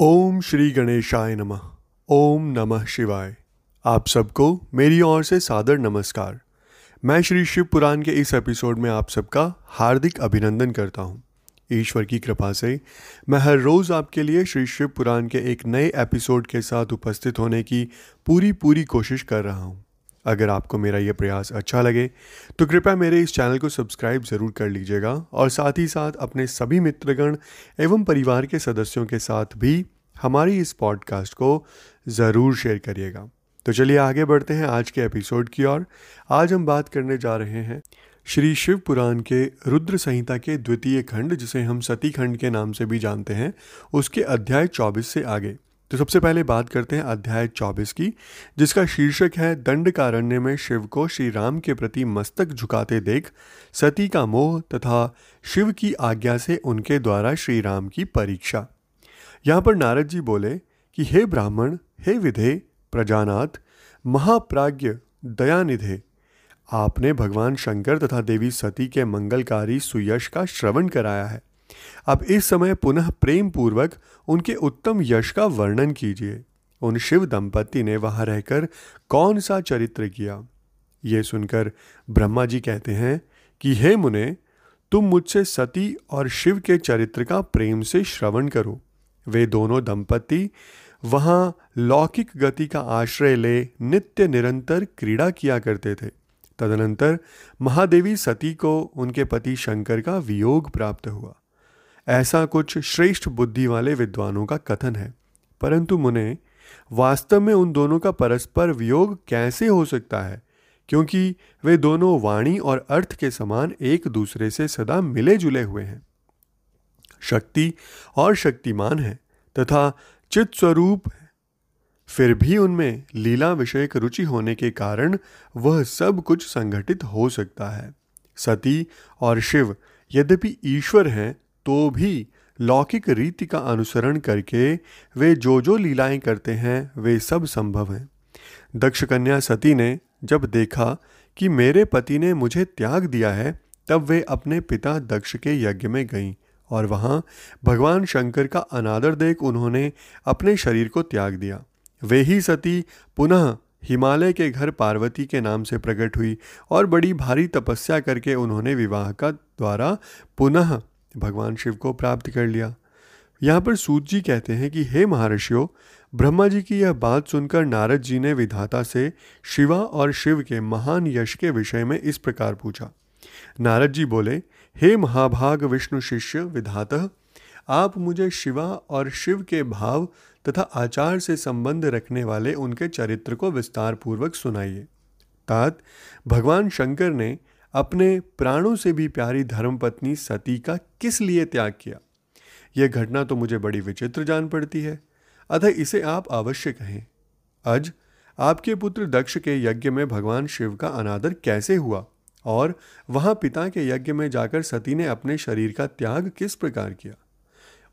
ओम श्री गणेशाय नमः। ओम नमः शिवाय। आप सबको मेरी ओर से सादर नमस्कार। मैं श्री शिव पुराण के इस एपिसोड में आप सबका हार्दिक अभिनंदन करता हूँ। ईश्वर की कृपा से मैं हर रोज़ आपके लिए श्री शिव पुराण के एक नए एपिसोड के साथ उपस्थित होने की पूरी पूरी कोशिश कर रहा हूँ। अगर आपको मेरा यह प्रयास अच्छा लगे तो कृपया मेरे इस चैनल को सब्सक्राइब ज़रूर कर लीजिएगा और साथ ही साथ अपने सभी मित्रगण एवं परिवार के सदस्यों के साथ भी हमारी इस पॉडकास्ट को ज़रूर शेयर करिएगा। तो चलिए आगे बढ़ते हैं आज के एपिसोड की ओर। आज हम बात करने जा रहे हैं श्री शिव पुराण के रुद्र संहिता के द्वितीय खंड, जिसे हम सती खंड के नाम से भी जानते हैं, उसके अध्याय 24 से आगे। तो सबसे पहले बात करते हैं अध्याय 24 की, जिसका शीर्षक है, दंड कारण्य में शिव को श्री राम के प्रति मस्तक झुकाते देख, सती का मोह तथा शिव की आज्ञा से उनके द्वारा श्री राम की परीक्षा। यहाँ पर नारद जी बोले कि, हे ब्राह्मण, हे विधे, प्रजानाथ, महाप्राज्ञ, दयानिधे, आपने भगवान शंकर तथा देवी सती के मंगलकारी सुयश का श्रवण कराया है। अब इस समय पुनः प्रेम पूर्वक उनके उत्तम यश का वर्णन कीजिए। उन शिव दंपति ने वहाँ रहकर कौन सा चरित्र किया? ये सुनकर ब्रह्मा जी कहते हैं कि, हे मुने, तुम मुझसे सती और शिव के चरित्र का प्रेम से श्रवण करो। वे दोनों दंपति वहाँ लौकिक गति का आश्रय ले नित्य निरंतर क्रीड़ा किया करते थे। तदनंतर महादेवी सती को उनके पति शंकर का वियोग प्राप्त हुआ। ऐसा कुछ श्रेष्ठ बुद्धि वाले विद्वानों का कथन है। परंतु मुने, वास्तव में उन दोनों का परस्पर वियोग कैसे हो सकता है? क्योंकि वे दोनों वाणी और अर्थ के समान एक दूसरे से सदा मिले जुले हुए हैं। शक्ति और शक्तिमान है तथा चित स्वरूप फिर भी उनमें लीला विषयक रुचि होने के कारण वह सब कुछ संगठित हो सकता है। सती और शिव यद्यपि ईश्वर हैं तो भी लौकिक रीति का अनुसरण करके वे जो जो लीलाएँ करते हैं, वे सब संभव हैं। दक्ष कन्या सती ने जब देखा कि मेरे पति ने मुझे त्याग दिया है, तब वे अपने पिता दक्ष के यज्ञ में गईं और वहाँ भगवान शंकर का अनादर देख उन्होंने अपने शरीर को त्याग दिया। वे ही सती पुनः हिमालय के घर पार्वती के नाम से प्रकट हुई और बड़ी भारी तपस्या करके उन्होंने विवाह का द्वारा पुनः भगवान शिव को प्राप्त कर लिया। यहाँ पर सूत जी कहते हैं कि, हे महर्षियों, ब्रह्मा जी की यह बात सुनकर नारद जी ने विधाता से शिवा और शिव के महान यश के विषय में इस प्रकार पूछा। नारद जी बोले, हे महाभाग विष्णु शिष्य, विधाता, आप मुझे शिवा और शिव के भाव तथा आचार से संबंध रखने वाले उनके चरित्र को विस्तार पूर्वक सुनाइए। तात भगवान शंकर ने अपने प्राणों से भी प्यारी धर्मपत्नी सती का किस लिए त्याग किया? यह घटना तो मुझे बड़ी विचित्र जान पड़ती है। अतः इसे आप अवश्य कहें। अज, आपके पुत्र दक्ष के यज्ञ में भगवान शिव का अनादर कैसे हुआ? और वहाँ पिता के यज्ञ में जाकर सती ने अपने शरीर का त्याग किस प्रकार किया?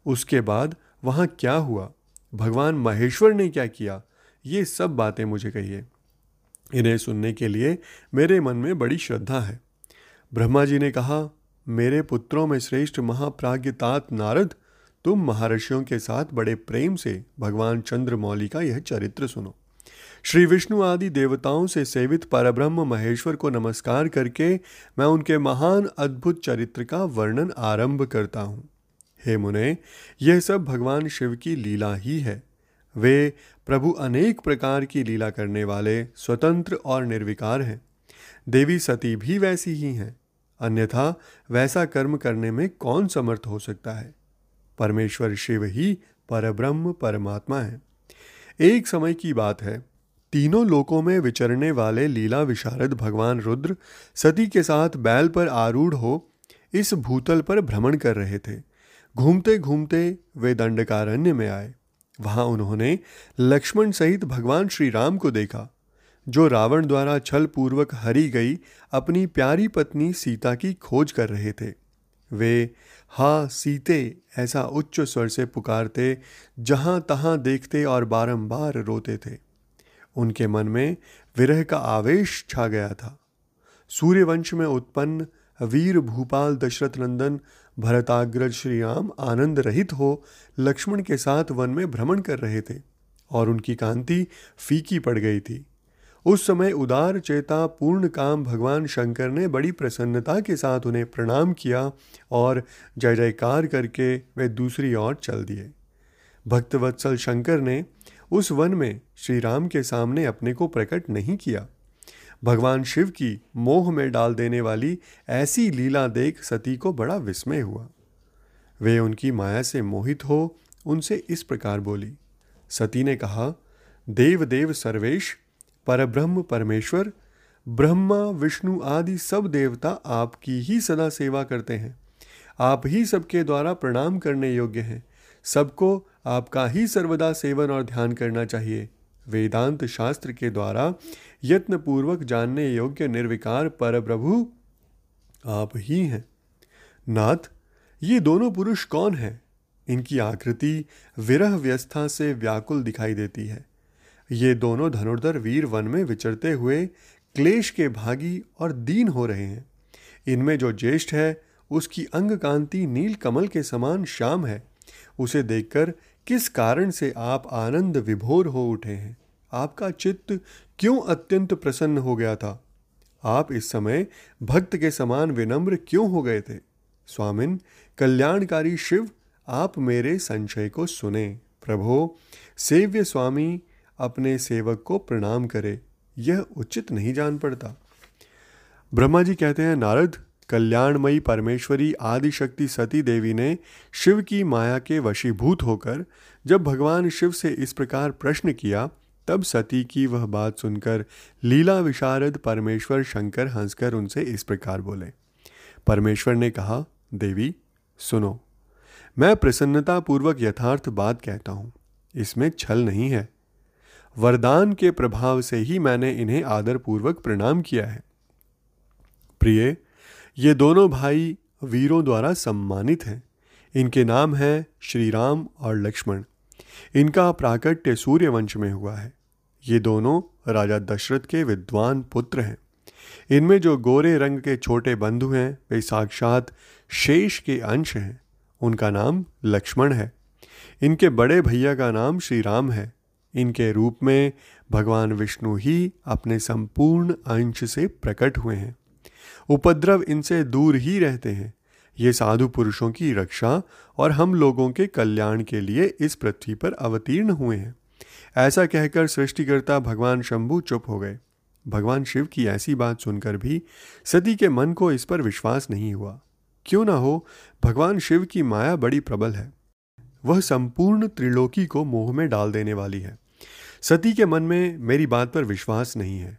उसके बाद वहाँ क्या हुआ? भगवान महेश्वर ने क्या किया? ये सब बातें मुझे कहिए। इन्हें सुनने के लिए मेरे मन में बड़ी श्रद्धा है। ब्रह्मा जी ने कहा, मेरे पुत्रों में श्रेष्ठ महाप्राज्य तात नारद, तुम महर्षियों के साथ बड़े प्रेम से भगवान चंद्रमौली का यह चरित्र सुनो। श्री विष्णु आदि देवताओं से सेवित परब्रह्म महेश्वर को नमस्कार करके मैं उनके महान अद्भुत चरित्र का वर्णन आरंभ करता हूँ। हे मुने, यह सब भगवान शिव की लीला ही है। वे प्रभु अनेक प्रकार की लीला करने वाले स्वतंत्र और निर्विकार हैं। देवी सती भी वैसी ही हैं। अन्यथा वैसा कर्म करने में कौन समर्थ हो सकता है? परमेश्वर शिव ही परब्रह्म परमात्मा है। एक समय की बात है। तीनों लोकों में विचरने वाले लीला विशारद भगवान रुद्र सती के साथ बैल पर आरूढ़ हो इस भूतल पर भ्रमण कर रहे थे। घूमते घूमते वे दंडकारण्य में आए। वहाँ उन्होंने लक्ष्मण सहित भगवान श्री राम को देखा। जो रावण द्वारा छल पूर्वक हरी गई, अपनी प्यारी पत्नी सीता की खोज कर रहे थे। वे, हा, सीते, ऐसा उच्च स्वर से पुकारते, जहाँ तहाँ देखते और बारंबार रोते थे। उनके मन में विरह का आवेश छा गया था। सूर्यवंश में उत्पन्न वीर भूपाल दशरथ नंदन भरताग्रज श्रीराम आनंद रहित हो लक्ष्मण के साथ वन में भ्रमण कर रहे थे और उनकी कांति फीकी पड़ गई थी। उस समय उदार चेता पूर्ण काम भगवान शंकर ने बड़ी प्रसन्नता के साथ उन्हें प्रणाम किया और जय जयकार करके वे दूसरी ओर चल दिए। भक्तवत्सल शंकर ने उस वन में श्री राम के सामने अपने को प्रकट नहीं किया। भगवान शिव की मोह में डाल देने वाली ऐसी लीला देख सती को बड़ा विस्मय हुआ। वे उनकी माया से मोहित हो उनसे इस प्रकार बोली। सती ने कहा, देव देव सर्वेश परब्रह्म परमेश्वर, ब्रह्मा, विष्णु आदि सब देवता आपकी ही सदा सेवा करते हैं। आप ही सबके द्वारा प्रणाम करने योग्य हैं। सबको आपका ही सर्वदा सेवन और ध्यान करना चाहिए। वेदांत शास्त्र के द्वारा यत्न पूर्वक जानने योग्य निर्विकार पर प्रभु आप ही हैं। नाथ, ये दोनों पुरुष कौन हैं? इनकी आकृति विरह व्यवस्था से व्याकुल दिखाई देती है। ये दोनों धनुर्धर वीर वन में विचरते हुए क्लेश के भागी और दीन हो रहे हैं। इनमें जो ज्येष्ठ है, उसकी अंग कांति नील कमल के समान श्याम है। उसे देखकर किस कारण से आप आनंद विभोर हो उठे हैं? आपका चित्त क्यों अत्यंत प्रसन्न हो गया था? आप इस समय भक्त के समान विनम्र क्यों हो गए थे? स्वामिन, कल्याणकारी शिव, आप मेरे संशय को सुने। प्रभो, सेव्य स्वामी अपने सेवक को प्रणाम करे, यह उचित नहीं जान पड़ता। ब्रह्मा जी कहते हैं, नारद, कल्याणमयी परमेश्वरी आदि शक्ति सती देवी ने शिव की माया के वशीभूत होकर जब भगवान शिव से इस प्रकार प्रश्न किया, तब सती की वह बात सुनकर लीला विशारद परमेश्वर शंकर हंसकर उनसे इस प्रकार बोले। परमेश्वर ने कहा, देवी, सुनो, मैं प्रसन्नतापूर्वक यथार्थ बात कहता हूँ, इसमें छल नहीं है। वरदान के प्रभाव से ही मैंने इन्हें आदरपूर्वक प्रणाम किया है। प्रिय, ये दोनों भाई वीरों द्वारा सम्मानित हैं। इनके नाम हैं श्री राम और लक्ष्मण। इनका प्राकट्य सूर्यवंश में हुआ है। ये दोनों राजा दशरथ के विद्वान पुत्र हैं। इनमें जो गोरे रंग के छोटे बंधु हैं, वे साक्षात शेष के अंश हैं। उनका नाम लक्ष्मण है। इनके बड़े भैया का नाम श्री राम है। इनके रूप में भगवान विष्णु ही अपने संपूर्ण अंश से प्रकट हुए हैं। उपद्रव इनसे दूर ही रहते हैं। ये साधु पुरुषों की रक्षा और हम लोगों के कल्याण के लिए इस पृथ्वी पर अवतीर्ण हुए हैं। ऐसा कहकर सृष्टिकर्ता भगवान शंभु चुप हो गए। भगवान शिव की ऐसी बात सुनकर भी सती के मन को इस पर विश्वास नहीं हुआ। क्यों ना हो, भगवान शिव की माया बड़ी प्रबल है। वह संपूर्ण त्रिलोकी को मोह में डाल देने वाली है। सती के मन में मेरी बात पर विश्वास नहीं है।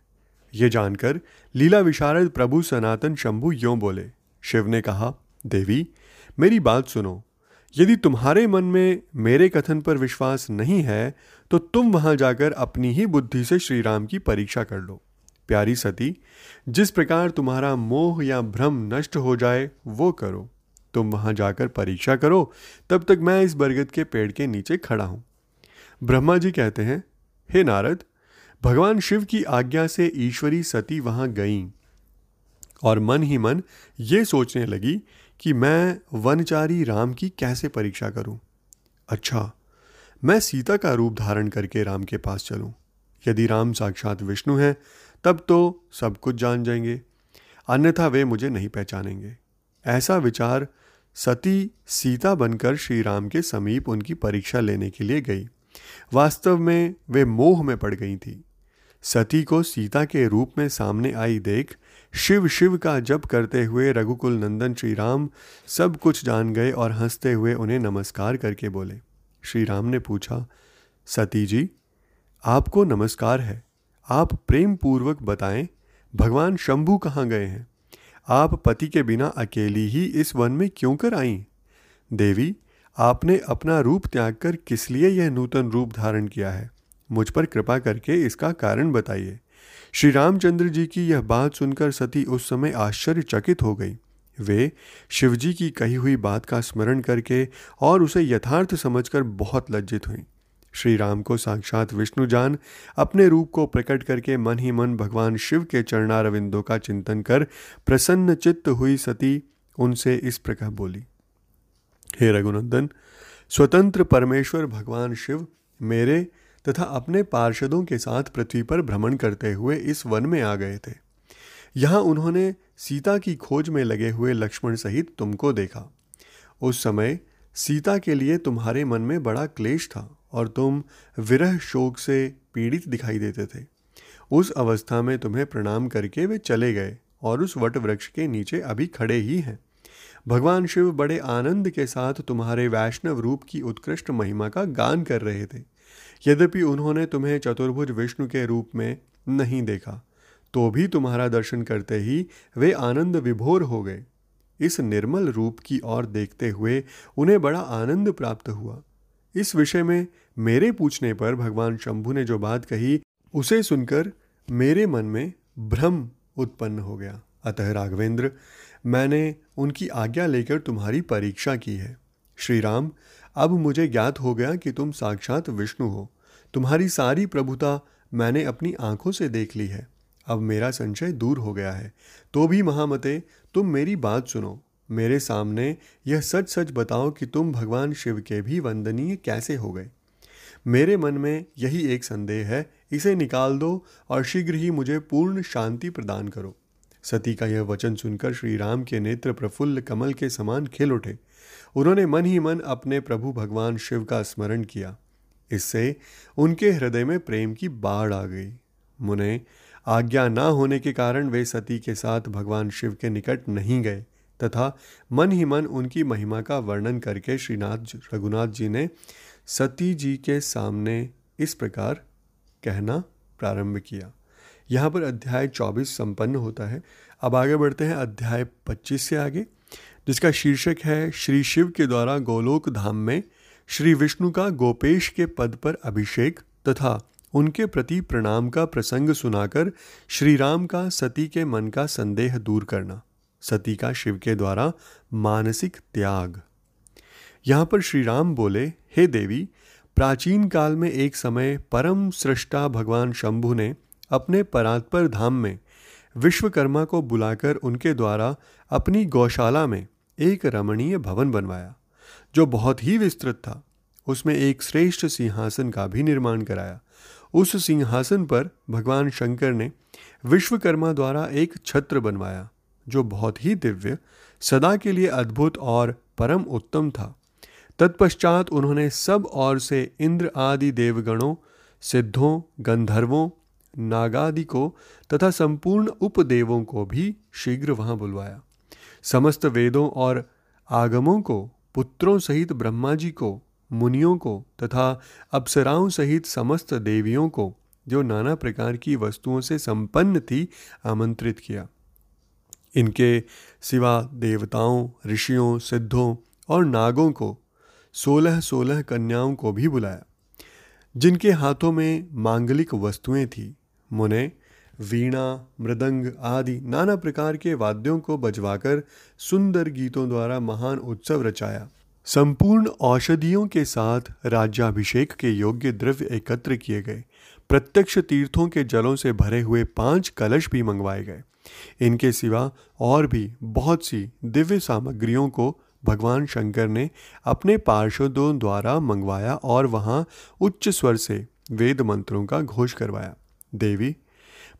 ये जानकर लीला विशारद प्रभु सनातन शंभु यों बोले, शिव ने कहा, देवी, मेरी बात सुनो। यदि तुम्हारे मन में मेरे कथन पर विश्वास नहीं है तो तुम वहाँ जाकर अपनी ही बुद्धि से श्री राम की परीक्षा कर लो। प्यारी सती, जिस प्रकार तुम्हारा मोह या भ्रम नष्ट हो जाए, वो करो। तुम वहाँ जाकर परीक्षा करो, तब तक मैं इस बरगद के पेड़ के नीचे खड़ा हूँ। ब्रह्मा जी कहते हैं हे नारद, भगवान शिव की आज्ञा से ईश्वरी सती वहाँ गईं और मन ही मन ये सोचने लगी कि मैं वनचारी राम की कैसे परीक्षा करूँ? अच्छा मैं सीता का रूप धारण करके राम के पास चलूँ। यदि राम साक्षात विष्णु हैं, तब तो सब कुछ जान जाएँगे, अन्यथा वे मुझे नहीं पहचानेंगे ऐसा विचार सती, सीता बनकर श्री राम के समीप उनकी परीक्षा लेने के लिए गई वास्तव में वे मोह में पड़ गई थी। सती को सीता के रूप में सामने आई देख शिव शिव का जप करते हुए रघुकुल नंदन श्री राम सब कुछ जान गए और हँसते हुए उन्हें नमस्कार करके बोले। श्री राम ने पूछा, सती जी, आपको नमस्कार है। आप प्रेम पूर्वक बताएँ, भगवान शंभु कहाँ गए हैं? आप पति के बिना अकेली ही इस वन में क्यों कर आई? देवी आपने अपना रूप त्याग कर किस लिए यह नूतन रूप धारण किया है? मुझ पर कृपा करके इसका कारण बताइए। श्री रामचंद्र जी की यह बात सुनकर सती उस समय आश्चर्यचकित हो गई। वे शिवजी की कही हुई बात का स्मरण करके और उसे यथार्थ समझकर बहुत लज्जित हुई। श्री राम को साक्षात विष्णु जान अपने रूप को प्रकट करके मन ही मन भगवान शिव के चरणारविंदों का चिंतन कर प्रसन्न चित्त हुई सती। उनसे इस प्रकार बोली हे रघुनंदन, स्वतंत्र परमेश्वर भगवान शिव मेरे तथा अपने पार्षदों के साथ पृथ्वी पर भ्रमण करते हुए इस वन में आ गए थे। यहाँ उन्होंने सीता की खोज में लगे हुए लक्ष्मण सहित तुमको देखा। उस समय सीता के लिए तुम्हारे मन में बड़ा क्लेश था और तुम विरह शोक से पीड़ित दिखाई देते थे। उस अवस्था में तुम्हें प्रणाम करके वे चले गए और उस वट वृक्ष के नीचे अभी खड़े ही हैं। भगवान शिव बड़े आनंद के साथ तुम्हारे वैष्णव रूप की उत्कृष्ट महिमा का गान कर रहे थे। यद्यपि उन्होंने तुम्हें चतुर्भुज विष्णु के रूप में नहीं देखा तो भी तुम्हारा दर्शन करते ही वे आनंद विभोर हो गए। इस निर्मल रूप की ओर देखते हुए उन्हें बड़ा आनंद प्राप्त हुआ। इस विषय में मेरे पूछने पर भगवान शंभु ने जो बात कही, उसे सुनकर मेरे मन में भ्रम उत्पन्न हो गया। अतः राघवेंद्र मैंने उनकी आज्ञा लेकर तुम्हारी परीक्षा की है। श्री राम अब मुझे ज्ञात हो गया कि तुम साक्षात विष्णु हो। तुम्हारी सारी प्रभुता मैंने अपनी आँखों से देख ली है। अब मेरा संशय दूर हो गया है। तो भी महामते, तुम मेरी बात सुनो। मेरे सामने यह सच सच बताओ कि तुम भगवान शिव के भी वंदनीय कैसे हो गए। मेरे मन में यही एक संदेह है, इसे निकाल दो और शीघ्र ही मुझे पूर्ण शांति प्रदान करो। सती का यह वचन सुनकर श्री राम के नेत्र प्रफुल्ल कमल के समान खिल उठे। उन्होंने मन ही मन अपने प्रभु भगवान शिव का स्मरण किया। इससे उनके हृदय में प्रेम की बाढ़ आ गई। मुने, आज्ञा ना होने के कारण वे सती के साथ भगवान शिव के निकट नहीं गए, तथा मन ही मन उनकी महिमा का वर्णन करके श्रीनाथ रघुनाथ जी ने सती जी के सामने इस प्रकार कहना प्रारंभ किया। यहाँ पर अध्याय 24 संपन्न होता है। अब आगे बढ़ते हैं, अध्याय 25 से आगे, जिसका शीर्षक है, श्री शिव के द्वारा गोलोक धाम में श्री विष्णु का गोपेश के पद पर अभिषेक तथा उनके प्रति प्रणाम का प्रसंग सुनाकर श्री राम का सती के मन का संदेह दूर करना, सती का शिव के द्वारा मानसिक त्याग। यहाँ पर श्री राम बोले, हे देवी, प्राचीन काल में एक समय परम सृष्टा भगवान शंभु ने अपने परात्पर धाम में विश्वकर्मा को बुलाकर उनके द्वारा अपनी गौशाला में एक रमणीय भवन बनवाया, जो बहुत ही विस्तृत था। उसमें एक श्रेष्ठ सिंहासन का भी निर्माण कराया। उस सिंहासन पर भगवान शंकर ने विश्वकर्मा द्वारा एक छत्र बनवाया, जो बहुत ही दिव्य, सदा के लिए अद्भुत और परम उत्तम था। तत्पश्चात उन्होंने सब ओर से इंद्र आदि देवगणों, सिद्धों, गंधर्वों नागादि को तथा संपूर्ण उपदेवों को भी शीघ्र वहाँ बुलवाया। समस्त वेदों और आगमों को, पुत्रों सहित ब्रह्मा जी को, मुनियों को तथा अप्सराओं सहित समस्त देवियों को जो नाना प्रकार की वस्तुओं से संपन्न थी, आमंत्रित किया। इनके सिवा देवताओं, ऋषियों, सिद्धों और नागों को सोलह सोलह कन्याओं को भी बुलाया, जिनके हाथों में मांगलिक वस्तुएँ थी। मुने, वीणा, मृदंग आदि नाना प्रकार के वाद्यों को बजवाकर सुंदर गीतों द्वारा महान उत्सव रचाया। संपूर्ण औषधियों के साथ राज्याभिषेक के योग्य द्रव्य एकत्र किए गए। प्रत्यक्ष तीर्थों के जलों से भरे हुए पाँच कलश भी मंगवाए गए। इनके सिवा और भी बहुत सी दिव्य सामग्रियों को भगवान शंकर ने अपने पार्षदों द्वारा मंगवाया और वहाँ उच्च स्वर से वेद मंत्रों का घोष करवाया। देवी।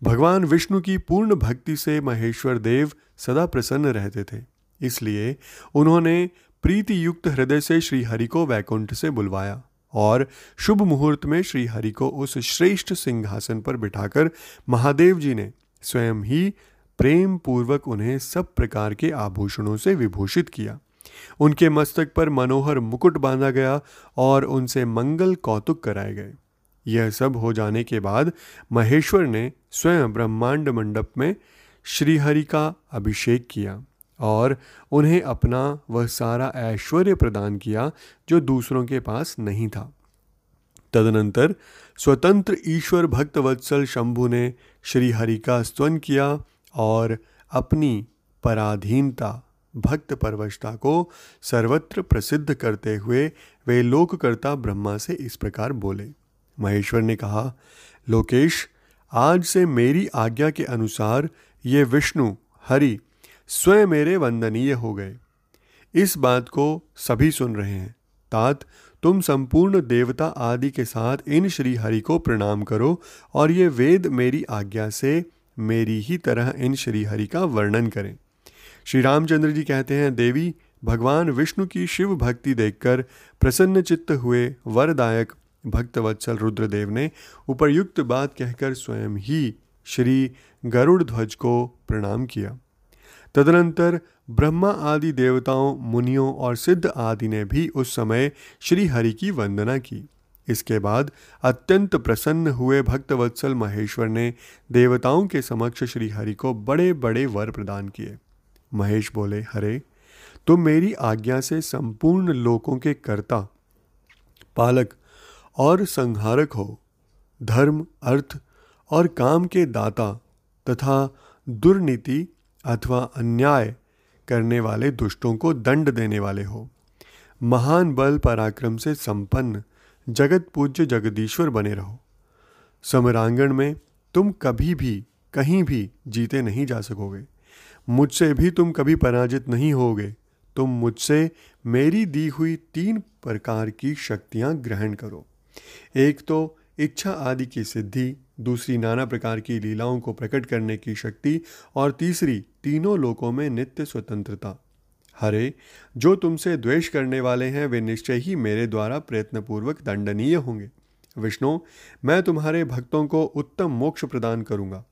भगवान विष्णु की पूर्ण भक्ति से महेश्वर देव सदा प्रसन्न रहते थे। इसलिए उन्होंने प्रीति युक्त हृदय से श्री हरि को वैकुंठ से बुलवाया और शुभ मुहूर्त में श्री हरि को उस श्रेष्ठ सिंहासन पर बिठाकर महादेव जी ने स्वयं ही प्रेम पूर्वक उन्हें सब प्रकार के आभूषणों से विभूषित किया। उनके मस्तक पर मनोहर मुकुट बांधा गया और उनसे मंगल कौतुक कराए गए। यह सब हो जाने के बाद महेश्वर ने स्वयं ब्रह्मांड मंडप में श्रीहरि का अभिषेक किया और उन्हें अपना वह सारा ऐश्वर्य प्रदान किया जो दूसरों के पास नहीं था। तदनंतर स्वतंत्र ईश्वर भक्त वत्सल शंभु ने श्रीहरि का स्तवन किया और अपनी पराधीनता, भक्त परवशता को सर्वत्र प्रसिद्ध करते हुए वे लोककर्ता ब्रह्मा से इस प्रकार बोले। महेश्वर ने कहा, लोकेश, आज से मेरी आज्ञा के अनुसार ये विष्णु, हरि, स्वयं मेरे वंदनीय हो गए। इस बात को सभी सुन रहे हैं। तात, तुम संपूर्ण देवता आदि के साथ इन श्री हरि को प्रणाम करो और ये वेद मेरी आज्ञा से मेरी ही तरह इन श्री हरि का वर्णन करें। श्री रामचंद्र जी कहते हैं, देवी, भगवान विष्णु की शिव भक्ति देखकर प्रसन्न चित्त हुए वरदायक भक्तवत्सल रुद्रदेव ने उपयुक्त बात कहकर स्वयं ही श्री गरुड़ ध्वज को प्रणाम किया। तदनंतर ब्रह्मा आदि देवताओं, मुनियों और सिद्ध आदि ने भी उस समय श्री हरि की वंदना की। इसके बाद अत्यंत प्रसन्न हुए भक्तवत्सल महेश्वर ने देवताओं के समक्ष श्री हरि को बड़े बड़े वर प्रदान किए। महेश बोले, हरे, तुम मेरी आज्ञा से संपूर्ण लोकों के कर्ता, पालक और संहारक हो। धर्म, अर्थ और काम के दाता तथा दुर्नीति अथवा अन्याय करने वाले दुष्टों को दंड देने वाले हो। महान बल पराक्रम से संपन्न जगत पूज्य जगदीश्वर बने रहो। समरांगण में तुम कभी भी, कहीं भी जीते नहीं जा सकोगे। मुझसे भी तुम कभी पराजित नहीं होगे। तुम मुझसे मेरी दी हुई तीन प्रकार की शक्तियाँ ग्रहण करो। एक तो इच्छा आदि की सिद्धि, दूसरी नाना प्रकार की लीलाओं को प्रकट करने की शक्ति, और तीसरी तीनों लोकों में नित्य स्वतंत्रता। हरे, जो तुमसे द्वेष करने वाले हैं, वे निश्चय ही मेरे द्वारा प्रयत्नपूर्वक दंडनीय होंगे। विष्णु, मैं तुम्हारे भक्तों को उत्तम मोक्ष प्रदान करूँगा।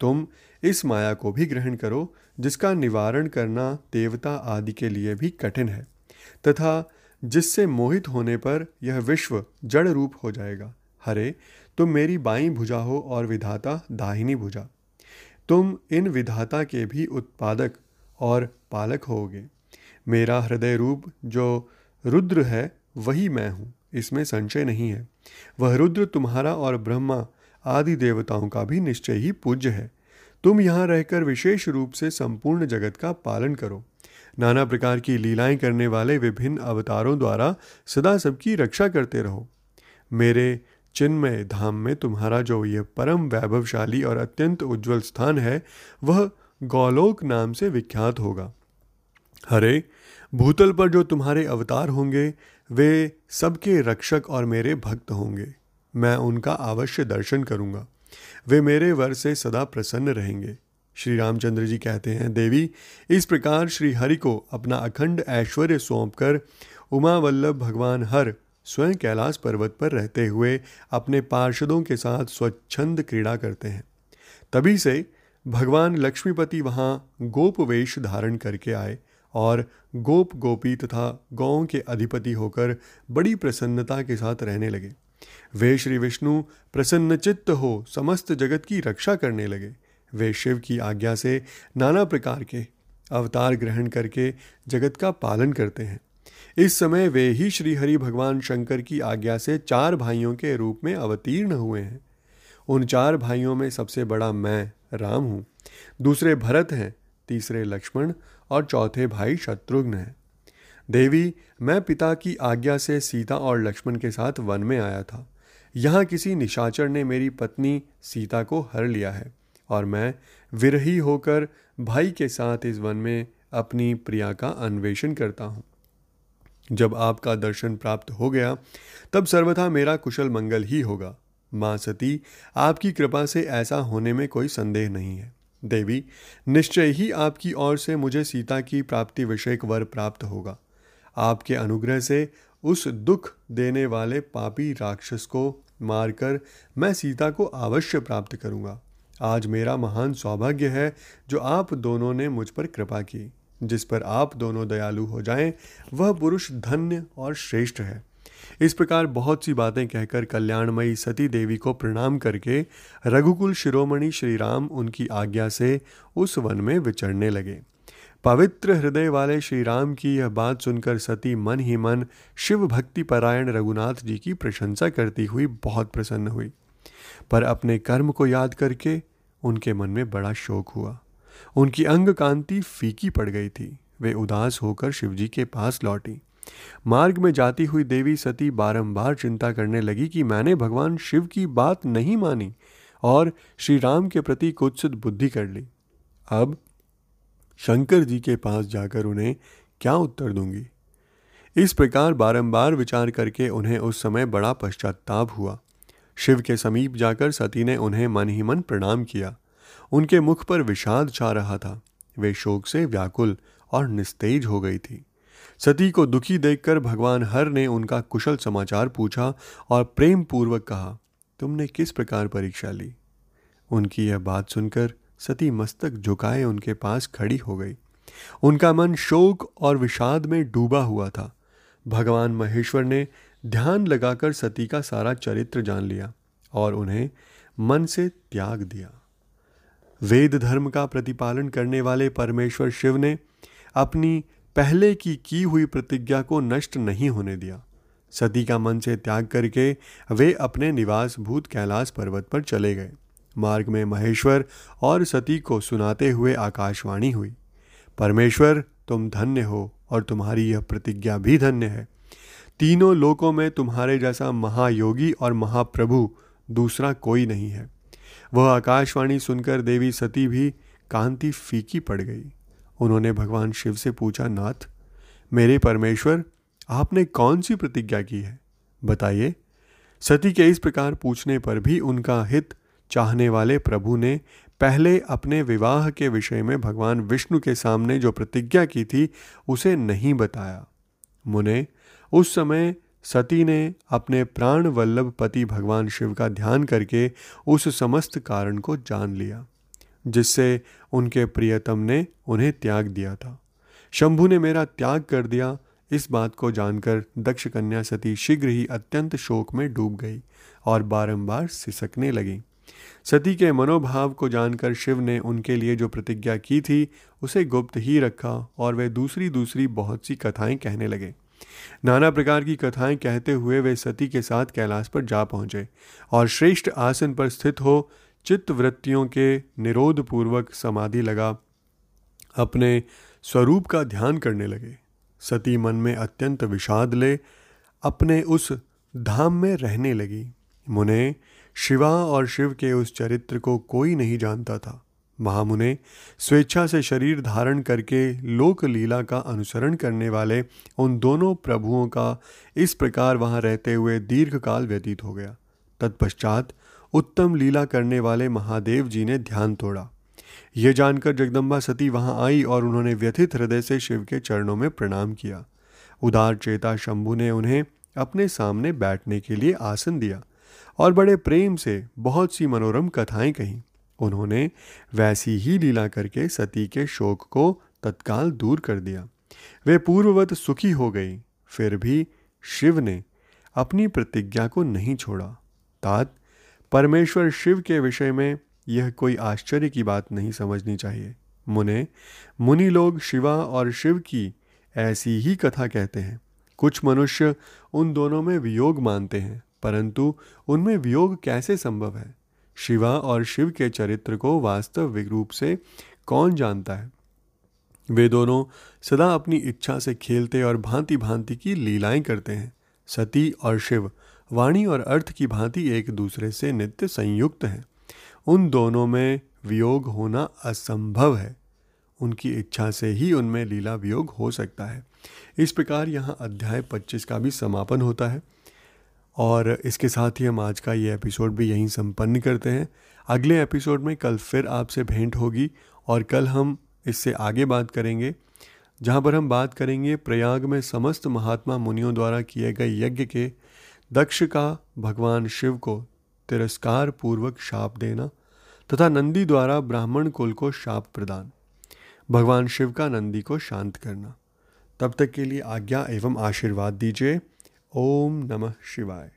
तुम इस माया को भी ग्रहण करो, जिसका निवारण करना देवता आदि के लिए भी कठिन है। तथा जिससे मोहित होने पर यह विश्व जड़ रूप हो जाएगा। हरे, तुम मेरी बाई भुजा हो और विधाता दाहिनी भुजा। तुम इन विधाता के भी उत्पादक और पालक होगे। मेरा हृदय रूप जो रुद्र है, वही मैं हूँ। इसमें संशय नहीं है। वह रुद्र तुम्हारा और ब्रह्मा आदि देवताओं का भी निश्चय ही पूज्य है। तुम यहाँ रहकर विशेष रूप से संपूर्ण जगत का पालन करो। नाना प्रकार की लीलाएँ करने वाले विभिन्न अवतारों द्वारा सदा सबकी रक्षा करते रहो। मेरे चिन्मय धाम में तुम्हारा जो ये परम वैभवशाली और अत्यंत उज्जवल स्थान है, वह गौलोक नाम से विख्यात होगा। हरे भूतल पर जो तुम्हारे अवतार होंगे, वे सबके रक्षक और मेरे भक्त होंगे। मैं उनका अवश्य दर्शन करूँगा। वे मेरे वर से सदा प्रसन्न रहेंगे। श्री रामचंद्र जी कहते हैं, देवी, इस प्रकार श्री हरि को अपना अखंड ऐश्वर्य सौंपकर उमा वल्लभ भगवान हर स्वयं कैलाश पर्वत पर रहते हुए अपने पार्षदों के साथ स्वच्छंद क्रीड़ा करते हैं। तभी से भगवान लक्ष्मीपति वहाँ गोप वेश धारण करके आए और गोप गोपी तथा गौं के अधिपति होकर बड़ी प्रसन्नता के साथ रहने लगे। वे श्री विष्णु प्रसन्नचित्त हो समस्त जगत की रक्षा करने लगे। वे शिव की आज्ञा से नाना प्रकार के अवतार ग्रहण करके जगत का पालन करते हैं। इस समय वे ही श्री हरि भगवान शंकर की आज्ञा से चार भाइयों के रूप में अवतीर्ण हुए हैं। उन चार भाइयों में सबसे बड़ा मैं, राम हूँ। दूसरे भरत हैं, तीसरे लक्ष्मण और चौथे भाई शत्रुघ्न हैं। देवी, मैं पिता की आज्ञा से सीता और लक्ष्मण के साथ वन में आया था। यहाँ किसी निशाचर ने मेरी पत्नी सीता को हर लिया है। और मैं विरही होकर भाई के साथ इस वन में अपनी प्रिया का अन्वेषण करता हूँ। जब आपका दर्शन प्राप्त हो गया, तब सर्वथा मेरा कुशल मंगल ही होगा। माँ सती, आपकी कृपा से ऐसा होने में कोई संदेह नहीं है। देवी, निश्चय ही आपकी ओर से मुझे सीता की प्राप्ति विषयक वर प्राप्त होगा। आपके अनुग्रह से उस दुख देने वाले पापी राक्षस को मारकर मैं सीता को अवश्य प्राप्त करूँगा। आज मेरा महान सौभाग्य है जो आप दोनों ने मुझ पर कृपा की। जिस पर आप दोनों दयालु हो जाएँ, वह पुरुष धन्य और श्रेष्ठ है। इस प्रकार बहुत सी बातें कहकर कल्याणमयी सती देवी को प्रणाम करके रघुकुल शिरोमणि श्री राम उनकी आज्ञा से उस वन में विचरने लगे। पवित्र हृदय वाले श्री राम की यह बात सुनकर सती मन ही मन शिव भक्ति परायण रघुनाथ जी की प्रशंसा करती हुई बहुत प्रसन्न हुई। पर अपने कर्म को याद करके उनके मन में बड़ा शोक हुआ। उनकी अंग कांति फीकी पड़ गई थी। वे उदास होकर शिवजी के पास लौटी। मार्ग में जाती हुई देवी सती बारंबार चिंता करने लगी कि मैंने भगवान शिव की बात नहीं मानी और श्री राम के प्रति कुत्सित बुद्धि कर ली। अब शंकर जी के पास जाकर उन्हें क्या उत्तर दूँगी? इस प्रकार बारंबार विचार करके उन्हें उस समय बड़ा पश्चाताप हुआ। शिव के समीप जाकर सती ने उन्हें मन ही मन प्रणाम किया। उनके मुख पर विषाद छा रहा था। वे शोक से व्याकुल और निस्तेज हो गई थी। सती को दुखी देखकर भगवान हर ने उनका कुशल समाचार पूछा और प्रेम पूर्वक कहा, तुमने किस प्रकार परीक्षा ली? उनकी यह बात सुनकर सती मस्तक झुकाए उनके पास खड़ी हो गई। उनका मन शोक और विषाद में डूबा हुआ था। भगवान महेश्वर ने ध्यान लगाकर सती का सारा चरित्र जान लिया और उन्हें मन से त्याग दिया। वेद धर्म का प्रतिपालन करने वाले परमेश्वर शिव ने अपनी पहले की की हुई प्रतिज्ञा को नष्ट नहीं होने दिया। सती का मन से त्याग करके वे अपने निवास भूत कैलाश पर्वत पर चले गए। मार्ग में महेश्वर और सती को सुनाते हुए आकाशवाणी हुई। परमेश्वर, तुम धन्य हो और तुम्हारी यह प्रतिज्ञा भी धन्य है। तीनों लोकों में तुम्हारे जैसा महायोगी और महाप्रभु दूसरा कोई नहीं है। वह आकाशवाणी सुनकर देवी सती भी कांति फीकी पड़ गई। उन्होंने भगवान शिव से पूछा, नाथ, मेरे परमेश्वर, आपने कौन सी प्रतिज्ञा की है? बताइए। सती के इस प्रकार पूछने पर भी उनका हित चाहने वाले प्रभु ने पहले अपने विवाह के विषय में भगवान विष्णु के सामने जो प्रतिज्ञा की थी, उसे नहीं बताया। मुने उस समय सती ने अपने प्राण वल्लभ पति भगवान शिव का ध्यान करके उस समस्त कारण को जान लिया, जिससे उनके प्रियतम ने उन्हें त्याग दिया था। शंभु ने मेरा त्याग कर दिया। इस बात को जानकर दक्ष कन्या सती शीघ्र ही अत्यंत शोक में डूब गई और बारंबार सिसकने लगी। सती के मनोभाव को जानकर शिव ने उनके लिए जो प्रतिज्ञा की थी, उसे गुप्त ही रखा और वे दूसरी दूसरी बहुत सी कथाएँ कहने लगे। नाना प्रकार की कथाएँ कहते हुए वे सती के साथ कैलाश पर जा पहुँचे और श्रेष्ठ आसन पर स्थित हो चित्त वृत्तियों के निरोध पूर्वक समाधि लगा, अपने स्वरूप का ध्यान करने लगे। सती मन में अत्यंत विषाद ले अपने उस धाम में रहने लगी। मुने शिवा और शिव के उस चरित्र को कोई नहीं जानता था। महामुने स्वेच्छा से शरीर धारण करके लोक लीला का अनुसरण करने वाले उन दोनों प्रभुओं का इस प्रकार वहाँ रहते हुए दीर्घ काल व्यतीत हो गया। तत्पश्चात उत्तम लीला करने वाले महादेव जी ने ध्यान तोड़ा। ये जानकर जगदम्बा सती वहाँ आई और उन्होंने व्यथित हृदय से शिव के चरणों में प्रणाम किया। उदार चेता शंभु ने उन्हें अपने सामने बैठने के लिए आसन दिया और बड़े प्रेम से बहुत सी मनोरम कथाएँ कहीं। उन्होंने वैसी ही लीला करके सती के शोक को तत्काल दूर कर दिया। वे पूर्ववत सुखी हो गई, फिर भी शिव ने अपनी प्रतिज्ञा को नहीं छोड़ा। तात, परमेश्वर शिव के विषय में यह कोई आश्चर्य की बात नहीं समझनी चाहिए। मुने, मुनि लोग शिवा और शिव की ऐसी ही कथा कहते हैं। कुछ मनुष्य उन दोनों में वियोग मानते हैं, परंतु उनमें वियोग कैसे संभव है? शिवा और शिव के चरित्र को वास्तविक रूप से कौन जानता है? वे दोनों सदा अपनी इच्छा से खेलते और भांति भांति की लीलाएँ करते हैं। सती और शिव, वाणी और अर्थ की भांति एक दूसरे से नित्य संयुक्त हैं। उन दोनों में वियोग होना असंभव है। उनकी इच्छा से ही उनमें लीला वियोग हो सकता है। इस प्रकार यहाँ अध्याय 25 का भी समापन होता है। और इसके साथ ही हम आज का ये एपिसोड भी यहीं संपन्न करते हैं। अगले एपिसोड में कल फिर आपसे भेंट होगी और कल हम इससे आगे बात करेंगे, जहाँ पर हम बात करेंगे प्रयाग में समस्त महात्मा मुनियों द्वारा किए गए यज्ञ के दक्ष का भगवान शिव को तिरस्कार पूर्वक शाप देना तथा नंदी द्वारा ब्राह्मण कुल को शाप प्रदान, भगवान शिव का नंदी को शांत करना। तब तक के लिए आज्ञा एवं आशीर्वाद दीजिए। ओम नमः शिवाय